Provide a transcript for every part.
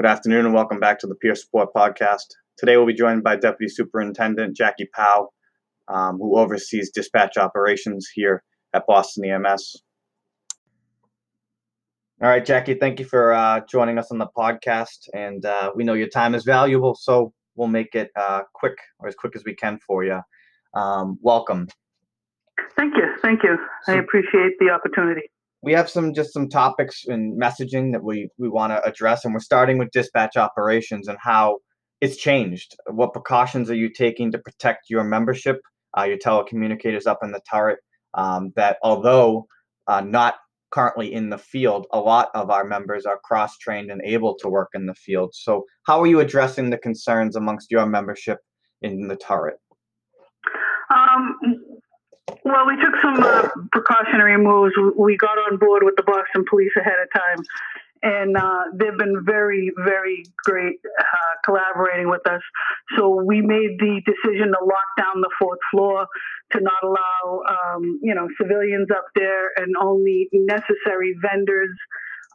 Good afternoon and welcome back to the Peer Support Podcast. Today we'll be joined by Deputy Superintendent Jackie Powell, um, who oversees dispatch operations here at Boston EMS. All right, Jackie, thank you for uh, joining us on the podcast. And uh, we know your time is valuable, so we'll make it uh, quick or as quick as we can for you. Um, welcome. Thank you. Thank you. I appreciate the opportunity we have some just some topics and messaging that we we want to address and we're starting with dispatch operations and how it's changed. What precautions are you taking to protect your membership uh, your telecommunicators up in the turret? Um, that although uh, not currently in the field a lot of our members are cross trained and able to work in the field. So how are you addressing the concerns amongst your membership in the turret? Um, well, we took some uh, precautionary moves. We got on board with the Boston Police ahead of time, and uh, they've been very, very great uh, collaborating with us. So we made the decision to lock down the fourth floor to not allow, um, you know, civilians up there and only necessary vendors.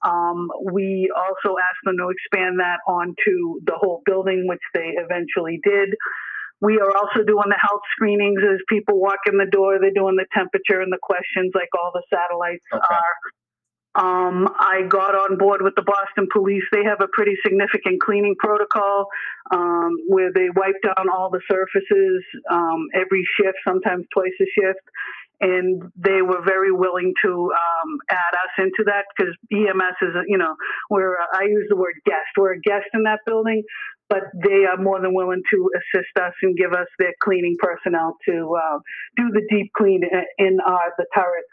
Um, we also asked them to expand that onto the whole building, which they eventually did. We are also doing the health screenings as people walk in the door. They're doing the temperature and the questions like all the satellites okay. are. Um, I got on board with the Boston Police. They have a pretty significant cleaning protocol um, where they wipe down all the surfaces um, every shift, sometimes twice a shift. And they were very willing to um, add us into that because EMS is, you know, we're, I use the word guest. We're a guest in that building but they are more than willing to assist us and give us their cleaning personnel to uh, do the deep clean in uh, the turret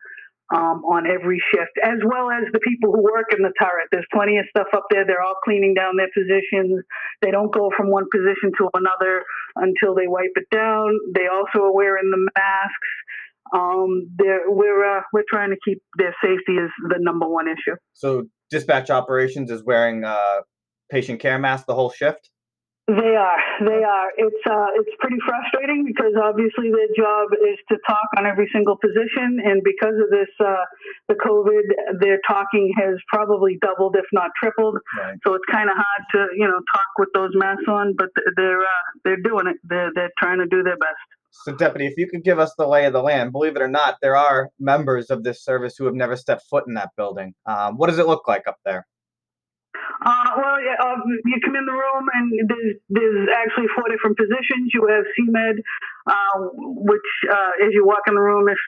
um, on every shift, as well as the people who work in the turret. There's plenty of stuff up there. They're all cleaning down their positions. They don't go from one position to another until they wipe it down. They also are wearing the masks. Um, we're uh, we're trying to keep their safety as the number one issue. So dispatch operations is wearing uh, patient care mask the whole shift. They are. They are. It's uh, it's pretty frustrating because obviously their job is to talk on every single position, and because of this, uh, the COVID, their talking has probably doubled, if not tripled. Right. So it's kind of hard to you know talk with those masks on, but they're uh, they're doing it. They're they're trying to do their best. So, Deputy, if you could give us the lay of the land, believe it or not, there are members of this service who have never stepped foot in that building. Um, what does it look like up there? Uh, well, um, you come in the room and there's, there's actually four different positions. You have CMED, uh, which uh, as you walk in the room, if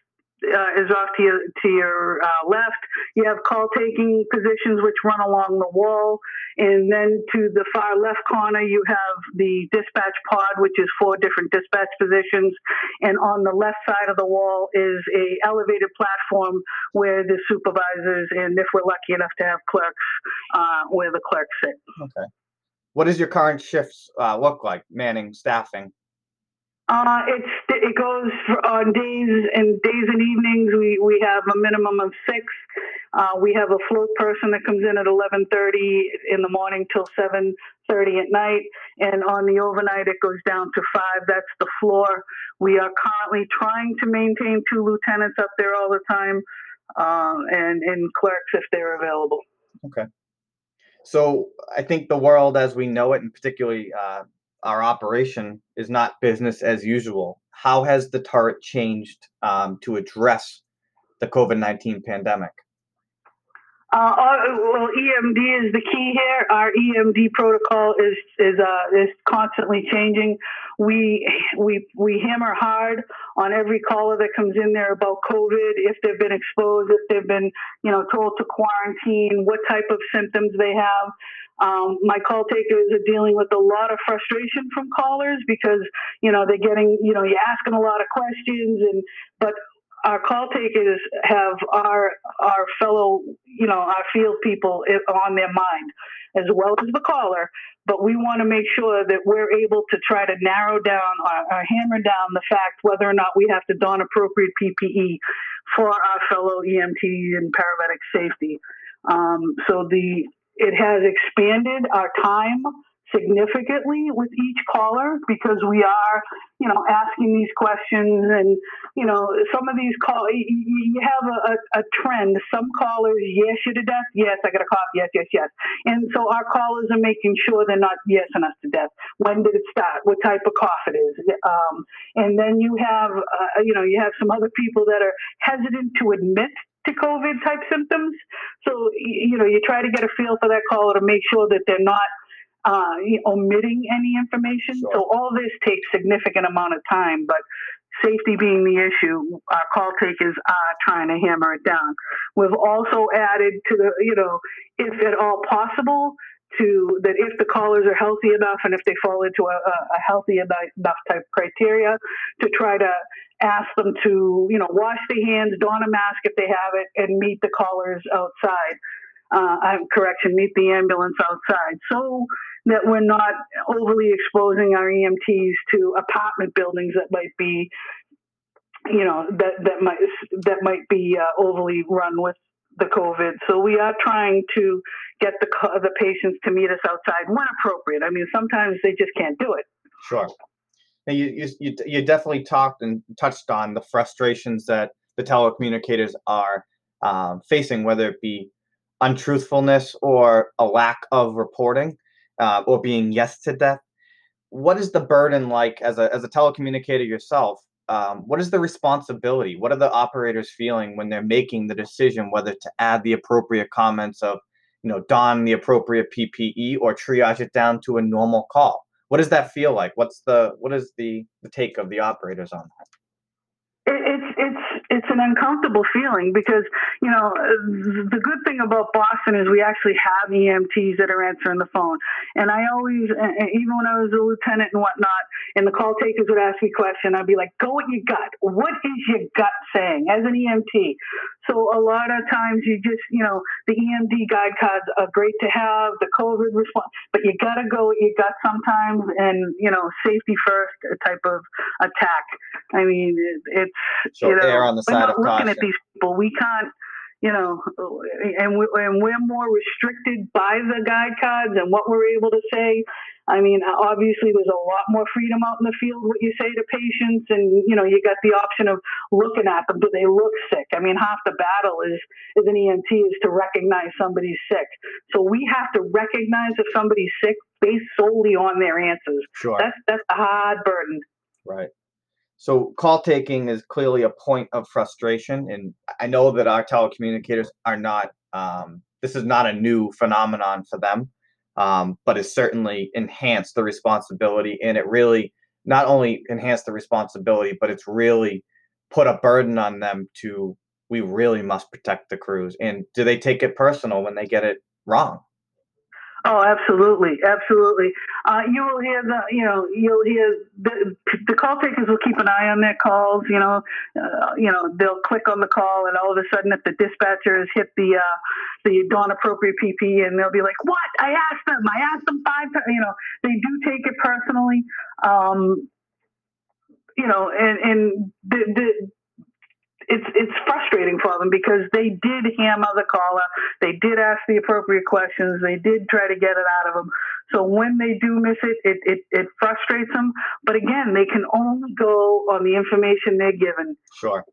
uh, is off to your, to your uh, left. You have call taking positions which run along the wall. And then to the far left corner, you have the dispatch pod, which is four different dispatch positions. And on the left side of the wall is a elevated platform where the supervisors and if we're lucky enough to have clerks, uh, where the clerks sit. Okay. What does your current shifts uh, look like, manning, staffing? Uh, it's it goes on days and days and evenings. We we have a minimum of six. Uh, we have a float person that comes in at 11:30 in the morning till 7:30 at night, and on the overnight it goes down to five. That's the floor. We are currently trying to maintain two lieutenants up there all the time, uh, and and clerks if they're available. Okay. So I think the world as we know it, and particularly uh, our operation is not business as usual. How has the turret changed um, to address the COVID 19 pandemic? Uh, well, EMD is the key here. Our EMD protocol is is uh, is constantly changing. We we we hammer hard on every caller that comes in there about COVID, if they've been exposed, if they've been you know told to quarantine, what type of symptoms they have. Um, my call takers are dealing with a lot of frustration from callers because you know they're getting you know you're asking a lot of questions and but our call takers have our our fellow you know our field people on their mind as well as the caller but we want to make sure that we're able to try to narrow down or, or hammer down the fact whether or not we have to don appropriate PPE for our fellow EMT and paramedic safety. Um, so the it has expanded our time significantly with each caller because we are, you know, asking these questions and, you know, some of these call you have a, a, a trend. Some callers, yes, you're to death. Yes, I got a cough. Yes, yes, yes. And so our callers are making sure they're not yesing us to death. When did it start? What type of cough it is? Um, and then you have, uh, you know, you have some other people that are hesitant to admit to COVID type symptoms. So, you know, you try to get a feel for that caller to make sure that they're not uh, omitting any information. Sure. So all this takes significant amount of time, but safety being the issue, our call takers are trying to hammer it down. We've also added to the, you know, if at all possible, to that if the callers are healthy enough and if they fall into a, a healthy enough type criteria to try to ask them to, you know, wash their hands, don a mask if they have it, and meet the callers outside. Uh, correction, meet the ambulance outside, so that we're not overly exposing our EMTs to apartment buildings that might be, you know, that that might that might be uh, overly run with the COVID. So we are trying to get the the patients to meet us outside when appropriate. I mean, sometimes they just can't do it. Sure. You you you definitely talked and touched on the frustrations that the telecommunicators are um, facing, whether it be untruthfulness or a lack of reporting, uh, or being yes to death. What is the burden like as a as a telecommunicator yourself? Um, what is the responsibility? What are the operators feeling when they're making the decision whether to add the appropriate comments of, you know, don the appropriate PPE or triage it down to a normal call? What does that feel like? What's the what is the the take of the operators on that? It's an uncomfortable feeling because you know the good thing about Boston is we actually have EMTs that are answering the phone, and I always even when I was a lieutenant and whatnot, and the call takers would ask me a question, I'd be like, "Go with your gut. What is your gut saying?" As an EMT, so a lot of times you just you know the EMD guide cards are great to have, the COVID response, but you got to go with your gut sometimes, and you know safety first type of attack. I mean, it, it's so you know on the side of looking caution. at these people. We can't, you know, and we and we're more restricted by the guide cards and what we're able to say. I mean, obviously, there's a lot more freedom out in the field. What you say to patients, and you know, you got the option of looking at them. Do they look sick? I mean, half the battle is is an EMT is to recognize somebody's sick. So we have to recognize if somebody's sick based solely on their answers. Sure. That's that's a hard burden. Right. So call taking is clearly a point of frustration, and I know that our telecommunicators are not. Um, this is not a new phenomenon for them, um, but it's certainly enhanced the responsibility, and it really not only enhanced the responsibility, but it's really put a burden on them to. We really must protect the crews, and do they take it personal when they get it wrong? Oh, absolutely, absolutely. Uh, you will hear the, you know, you'll hear the, the call takers will keep an eye on their calls. You know, uh, you know, they'll click on the call, and all of a sudden, if the dispatchers hit the uh, the don appropriate PP, and they'll be like, "What? I asked them. I asked them five times." You know, they do take it personally. Um, you know, and and the, the it's it's frustrating for them because they did hammer the caller, they did ask the appropriate questions, they did try to get it out of them. So when they do miss it, it it, it frustrates them. But again, they can only go on the information they're given. Sure.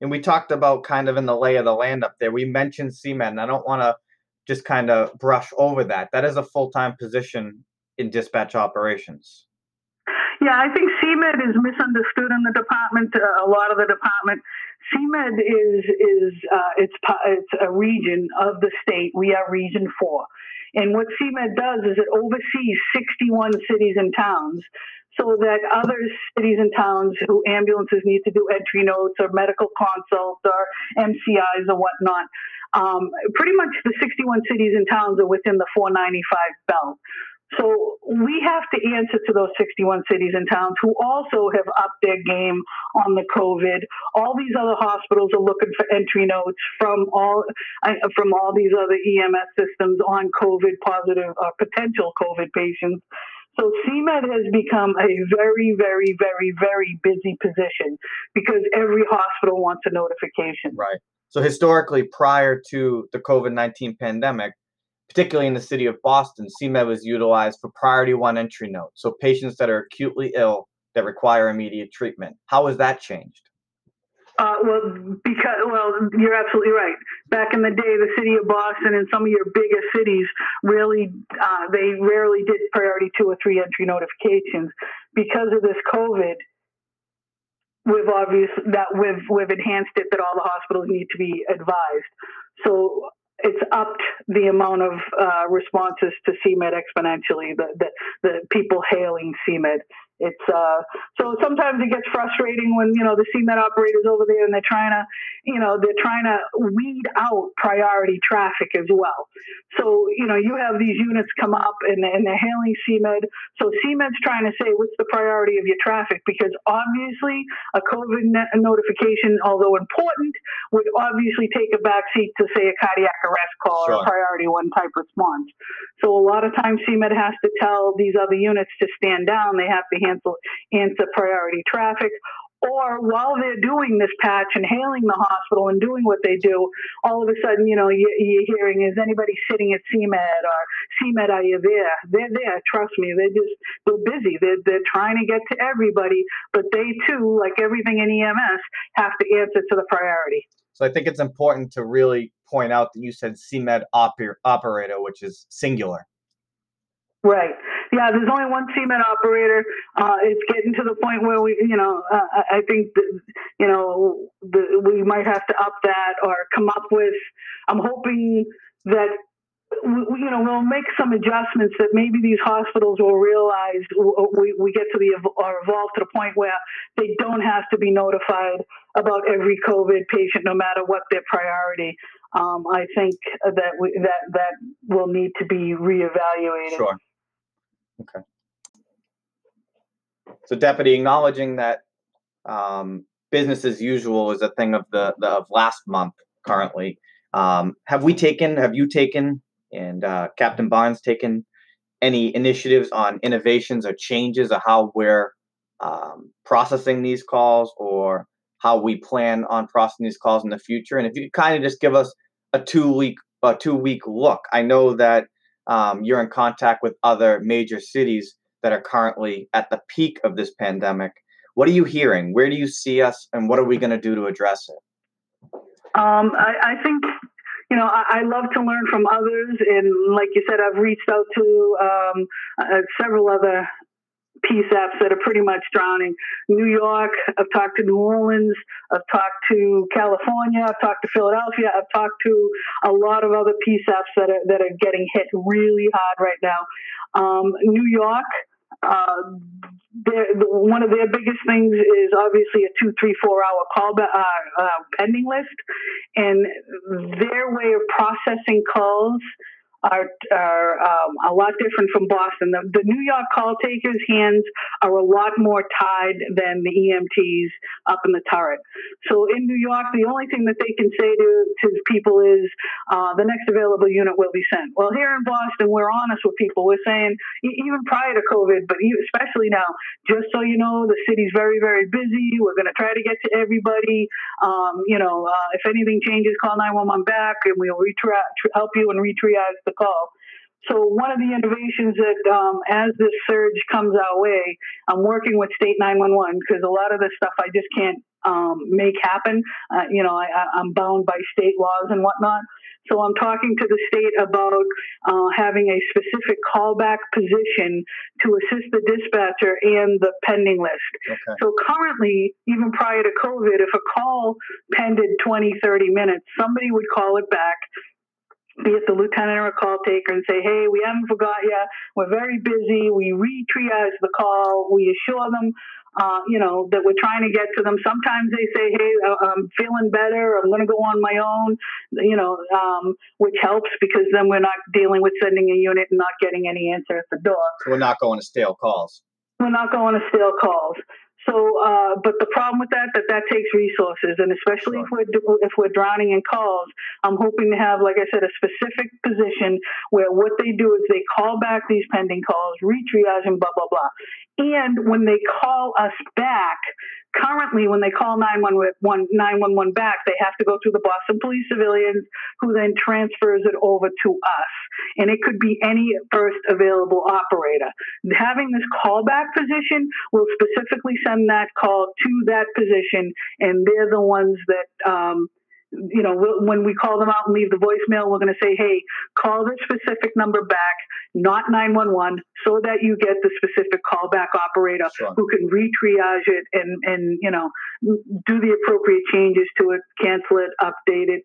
And we talked about kind of in the lay of the land up there. We mentioned CMED, and I don't want to just kind of brush over that. That is a full time position in dispatch operations. Yeah, I think CMED is misunderstood in the department. Uh, a lot of the department. CMED is is uh, it's it's a region of the state. We are Region Four, and what CMED does is it oversees 61 cities and towns, so that other cities and towns who ambulances need to do entry notes or medical consults or MCIs or whatnot. Um, pretty much the 61 cities and towns are within the 495 belt. So we have to answer to those 61 cities and towns who also have upped their game on the COVID. All these other hospitals are looking for entry notes from all from all these other EMS systems on COVID positive uh, potential COVID patients. So CMED has become a very, very, very, very busy position because every hospital wants a notification. Right. So historically, prior to the COVID nineteen pandemic, particularly in the city of Boston, CMED was utilized for priority one entry notes. So patients that are acutely ill that require immediate treatment. How has that changed? Uh, well, because well, you're absolutely right. Back in the day, the city of Boston and some of your biggest cities really uh, they rarely did priority two or three entry notifications because of this COVID. We've obviously that we've we've enhanced it that all the hospitals need to be advised. So it's upped the amount of uh, responses to CMED exponentially. The, the the people hailing CMED. It's uh, so sometimes it gets frustrating when you know the CMED operators over there and they're trying to, you know, they're trying to weed out priority traffic as well. So you know you have these units come up and, and they're hailing CMED. So CMED's trying to say what's the priority of your traffic because obviously a COVID notification, although important, would obviously take a backseat to say a cardiac arrest call sure. or a priority one type response. So a lot of times CMED has to tell these other units to stand down. They have to cancel answer priority traffic or while they're doing this patch and hailing the hospital and doing what they do, all of a sudden, you know, you, are hearing, is anybody sitting at CMED or CMED, are you there? They're there. Trust me. They're just, they're busy. They're, they're trying to get to everybody, but they too, like everything in EMS, have to answer to the priority. So I think it's important to really point out that you said CMED oper- operator, which is singular. Right. Yeah, there's only one CMED operator. Uh, it's getting to the point where we, you know, uh, I think, you know, the, we might have to up that or come up with. I'm hoping that we, you know, we'll make some adjustments that maybe these hospitals will realize we, we get to the or evolve to the point where they don't have to be notified about every COVID patient, no matter what their priority. Um, I think that we, that that will need to be reevaluated. Sure. Okay. So, deputy, acknowledging that um, business as usual is a thing of the, the of last month currently. Um, have we taken? Have you taken? And uh, Captain Barnes taken any initiatives on innovations or changes of how we're um, processing these calls or how we plan on processing these calls in the future? And if you could kind of just give us a two week a two week look. I know that um, you're in contact with other major cities that are currently at the peak of this pandemic. What are you hearing? Where do you see us, and what are we going to do to address it? Um, I, I, think you know I, I, love to learn from others, and like you said, I've reached out to um, uh, several other PSAPs that are pretty much drowning. New York, I've talked to New Orleans, I've talked to California, I've talked to Philadelphia, I've talked to a lot of other PSAPs that are, that are getting hit really hard right now. Um, New York, uh, one of their biggest things is obviously a two, three, four hour call uh, uh, pending list, and their way of processing calls are, are um, a lot different from Boston. The, the, New York call takers' hands are a lot more tied than the EMTs up in the turret. So in New York, the only thing that they can say to, to people is uh, the next available unit will be sent. Well, here in Boston, we're honest with people. We're saying, even prior to COVID, but especially now, just so you know, the city's very, very busy. We're going to try to get to everybody. Um, you know, uh, if anything changes, call 911 back and we'll help you and retriage the call. So one of the innovations that, um, as this surge comes our way, I'm working with State 911 because a lot of this stuff I just can't um, make happen. Uh, you know, I, am bound by state laws and whatnot. So I'm talking to the state about uh, having a specific callback position to assist the dispatcher and the pending list. Okay. So currently, even prior to COVID, if a call pended 20, 30 minutes, somebody would call it back be it the lieutenant or a call taker and say, hey, we haven't forgot you. We're very busy. We re-triage the call. We assure them, uh, you know, that we're trying to get to them. Sometimes they say, hey, uh, I'm feeling better. I'm going to go on my own, you know, um, which helps because then we're not dealing with sending a unit and not getting any answer at the door. So we're not going to stale calls. We're not going to stale calls. So, uh, but the problem with that, that that takes resources, and especially if we're if we're drowning in calls, I'm hoping to have, like I said, a specific position where what they do is they call back these pending calls, retriage, and blah blah blah. And when they call us back, currently when they call 911, 911 back, they have to go through the Boston Police Civilians, who then transfers it over to us. and it could be any first available operator. Having this callback position will specifically send that call to that position, and they're the ones that um, you know, when we call them out and leave the voicemail, we're going to say, hey, call this specific number back, not 911, so that you get the specific callback operator sure. who can re-triage it and, and, you know, do the appropriate changes to it, cancel it, update it,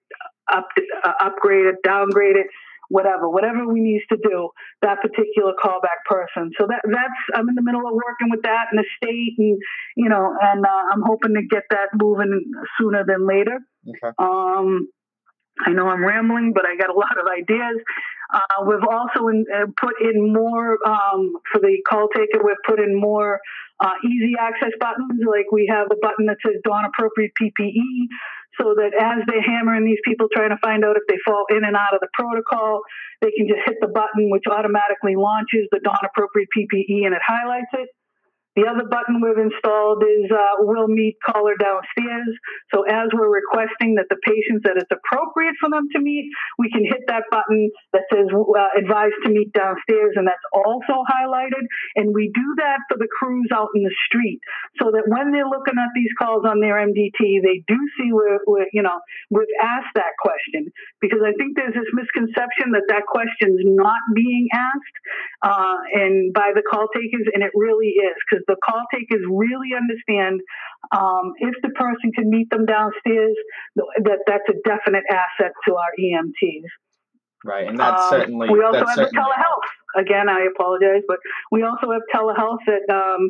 up, uh, upgrade it, downgrade it, whatever, whatever we need to do, that particular callback person. So that that's I'm in the middle of working with that in the state, and you know, and uh, I'm hoping to get that moving sooner than later. Okay. Um, I know I'm rambling, but I got a lot of ideas. Uh, we've also in, uh, put in more um, for the call taker. We've put in more uh, easy access buttons, like we have a button that says "Don Appropriate PPE," so that as they're hammering these people trying to find out if they fall in and out of the protocol, they can just hit the button, which automatically launches the Don Appropriate PPE and it highlights it. The other button we've installed is uh, We'll Meet Caller Downstairs. So as we're requesting that the patients that it's appropriate for them to meet, we can hit that button that says uh, advised to meet downstairs, and that's also highlighted. And we do that for the crews out in the street so that when they're looking at these calls on their MDT, they do see where, where you know, we've asked that question because I think there's this misconception that that question's not being asked uh, and by the call takers, and it really is because the call takers really understand um, if the person can meet them downstairs, that that's a definite asset to our EMTs. Right, and that's um, certainly we also have telehealth. Again, I apologize, but we also have telehealth that um,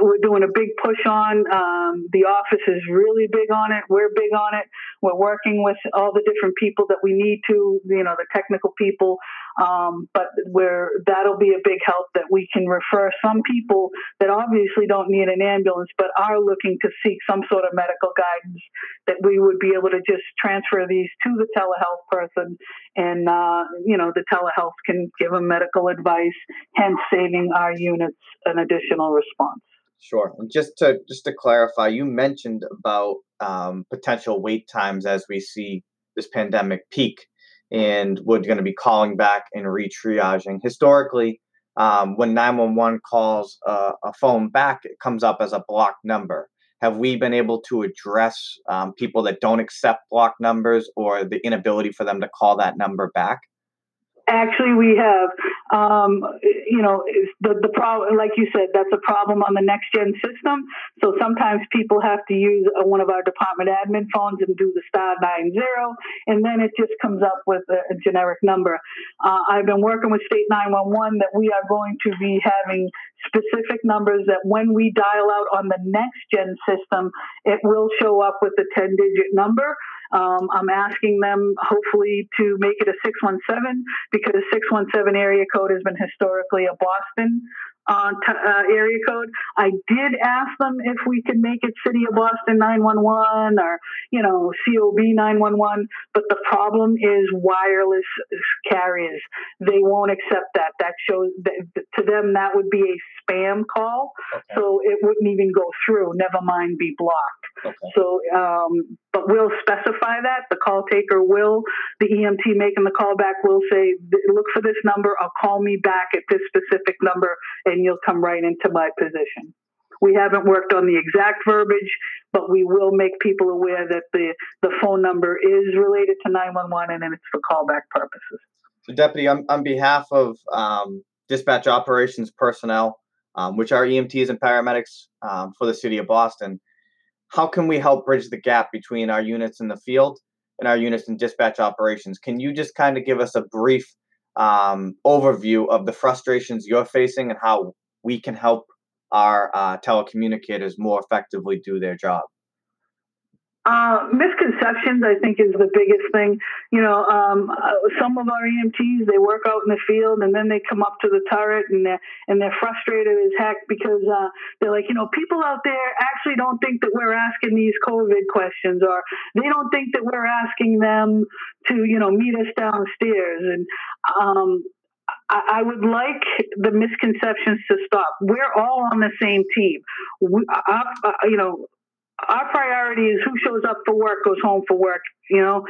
we're doing a big push on. Um, the office is really big on it. We're big on it. We're working with all the different people that we need to, you know, the technical people. Um, but where that'll be a big help that we can refer some people that obviously don't need an ambulance, but are looking to seek some sort of medical guidance. That we would be able to just transfer these to the telehealth person, and uh, you know, the telehealth can give them medical advice, hence saving our units an additional response. Sure. And just to just to clarify, you mentioned about um, potential wait times as we see this pandemic peak, and we're going to be calling back and retriaging. Historically, um, when 911 calls uh, a phone back, it comes up as a blocked number. Have we been able to address um, people that don't accept block numbers or the inability for them to call that number back? Actually, we have, um, you know, the the problem, like you said, that's a problem on the next gen system. So sometimes people have to use a, one of our department admin phones and do the star nine zero, and then it just comes up with a, a generic number. Uh, I've been working with State 911 that we are going to be having specific numbers that when we dial out on the next gen system, it will show up with a 10 digit number. Um, I'm asking them hopefully to make it a 617 because 617 area code has been historically a Boston uh, t- uh, area code. I did ask them if we could make it City of Boston 911 or, you know, COB 911, but the problem is wireless carriers. They won't accept that. That shows that to them that would be a spam call, okay. so it wouldn't even go through. Never mind be blocked. Okay. So, um, but we'll specify that. The call taker will, the EMT making the call back will say, look for this number or call me back at this specific number and you'll come right into my position. We haven't worked on the exact verbiage, but we will make people aware that the, the phone number is related to 911 and it's for callback purposes. So, Deputy, on, on behalf of um, dispatch operations personnel, um, which are EMTs and paramedics um, for the city of Boston, how can we help bridge the gap between our units in the field and our units in dispatch operations? Can you just kind of give us a brief um, overview of the frustrations you're facing and how we can help our uh, telecommunicators more effectively do their job? Uh, misconceptions, I think, is the biggest thing. You know, um, uh, some of our EMTs they work out in the field and then they come up to the turret and they're and they're frustrated as heck because uh, they're like, you know, people out there actually don't think that we're asking these COVID questions or they don't think that we're asking them to, you know, meet us downstairs and. Um, I would like the misconceptions to stop. We're all on the same team. We, uh, uh, you know, our priority is who shows up for work goes home for work You know,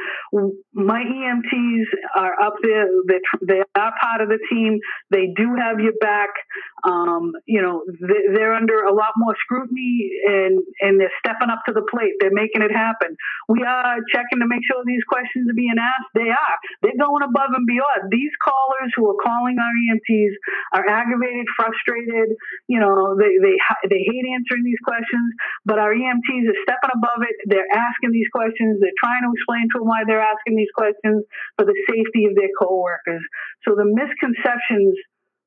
my EMTs are up there. They they are part of the team. They do have your back. Um, you know, they're under a lot more scrutiny, and and they're stepping up to the plate. They're making it happen. We are checking to make sure these questions are being asked. They are. They're going above and beyond. These callers who are calling our EMTs are aggravated, frustrated. You know, they they they hate answering these questions, but our EMTs are stepping above it. They're asking these questions. They're trying to explain to them why they're asking these questions for the safety of their coworkers. So the misconceptions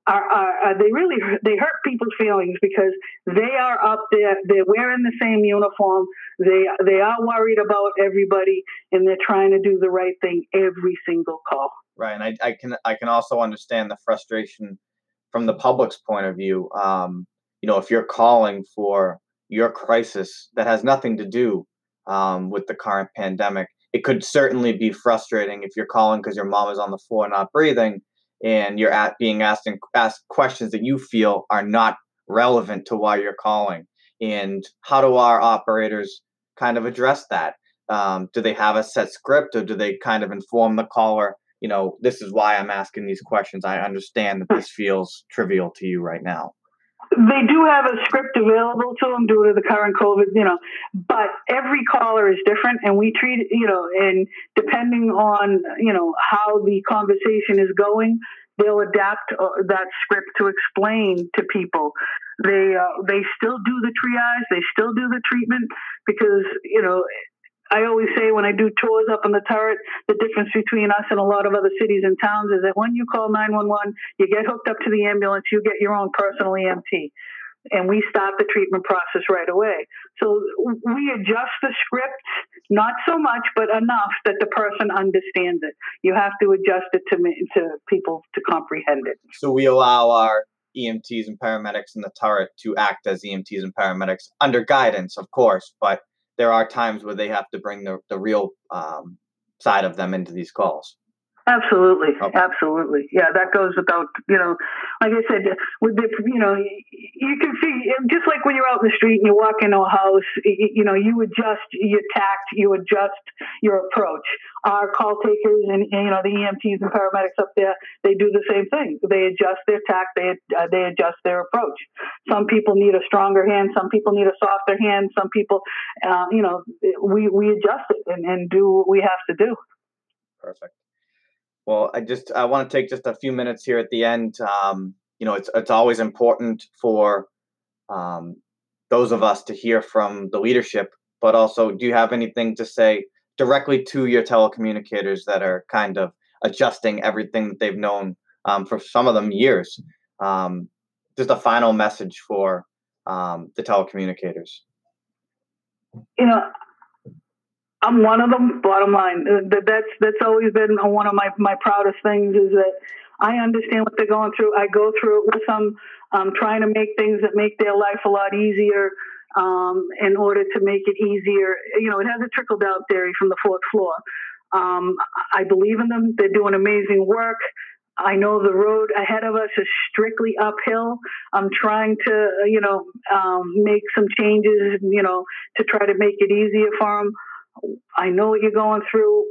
are, are, are, they really they hurt people's feelings because they are up there they're wearing the same uniform they they are worried about everybody and they're trying to do the right thing every single call right and i, I can i can also understand the frustration from the public's point of view um, you know if you're calling for your crisis that has nothing to do um, with the current pandemic it could certainly be frustrating if you're calling because your mom is on the floor not breathing and you're at being asked and asked questions that you feel are not relevant to why you're calling. And how do our operators kind of address that? Um, do they have a set script or do they kind of inform the caller you know this is why i'm asking these questions. I understand that this feels trivial to you right now they do have a script available to them due to the current COVID, you know, but every caller is different and we treat, you know, and depending on, you know, how the conversation is going, they'll adapt uh, that script to explain to people. They, uh, they still do the triage, they still do the treatment because, you know, I always say when I do tours up in the turret, the difference between us and a lot of other cities and towns is that when you call 911, you get hooked up to the ambulance, you get your own personal EMT. And we start the treatment process right away. So we adjust the script, not so much, but enough that the person understands it. You have to adjust it to, to people to comprehend it. So we allow our EMTs and paramedics in the turret to act as EMTs and paramedics under guidance, of course, but there are times where they have to bring the, the real um, side of them into these calls. Absolutely, okay. absolutely. Yeah, that goes without, you know, like I said, with the, you know, you can see just like when you're out in the street and you walk into a house, you know, you adjust your tact, you adjust your approach. Our call takers and, you know the EMTs and paramedics up there, they do the same thing. They adjust their tact, they uh, they adjust their approach. Some people need a stronger hand, some people need a softer hand, some people, uh, you know, we we adjust it and, and do what we have to do. Perfect. Well, I just I want to take just a few minutes here at the end. Um, you know, it's it's always important for um, those of us to hear from the leadership, but also, do you have anything to say directly to your telecommunicators that are kind of adjusting everything that they've known um, for some of them years? Um, just a final message for um, the telecommunicators. You know, I'm one of them. Bottom line, uh, that's that's always been one of my my proudest things is that I understand what they're going through. I go through it with them, um, trying to make things that make their life a lot easier. Um, in order to make it easier, you know, it has a trickle down theory from the fourth floor. Um, I believe in them. They're doing amazing work. I know the road ahead of us is strictly uphill. I'm trying to, you know, um, make some changes, you know, to try to make it easier for them. I know what you're going through.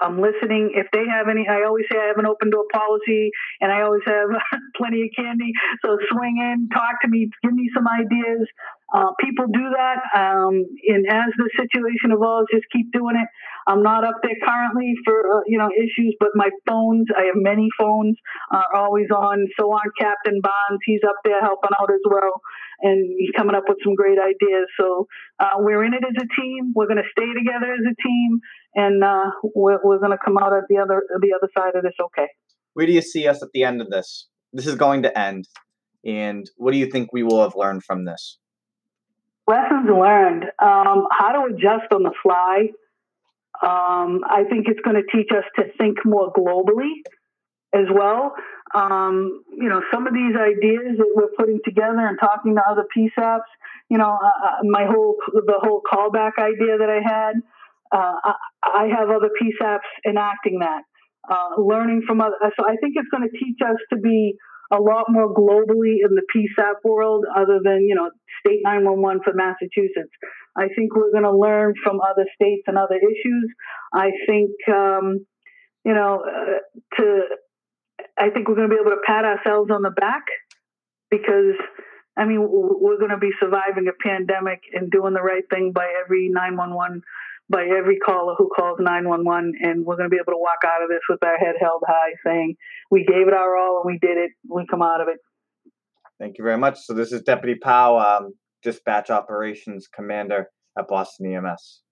I'm listening. If they have any, I always say I have an open door policy and I always have plenty of candy. So swing in, talk to me, give me some ideas. Uh, people do that. Um, and as the situation evolves, just keep doing it. I'm not up there currently for, uh, you know, issues, but my phones, I have many phones, are always on. So on Captain Bonds, he's up there helping out as well. And he's coming up with some great ideas. So uh, we're in it as a team. We're going to stay together as a team and uh, we're, we're going to come out at the other the other side of this okay. Where do you see us at the end of this? This is going to end, and what do you think we will have learned from this? Lessons learned: um, how to adjust on the fly. Um, I think it's going to teach us to think more globally as well. Um, you know, some of these ideas that we're putting together and talking to other PSAPs. You know, uh, uh, my whole the whole callback idea that I had uh, I, have other PSAPs enacting that, uh, learning from other. So I think it's going to teach us to be a lot more globally in the PSAP world, other than you know state 911 for Massachusetts. I think we're going to learn from other states and other issues. I think, um, you know, uh, to, I think we're going to be able to pat ourselves on the back because, I mean, we're going to be surviving a pandemic and doing the right thing by every 911 by every caller who calls 911 and we're going to be able to walk out of this with our head held high saying we gave it our all and we did it. We come out of it. Thank you very much. So this is deputy powell um, dispatch operations commander at boston ems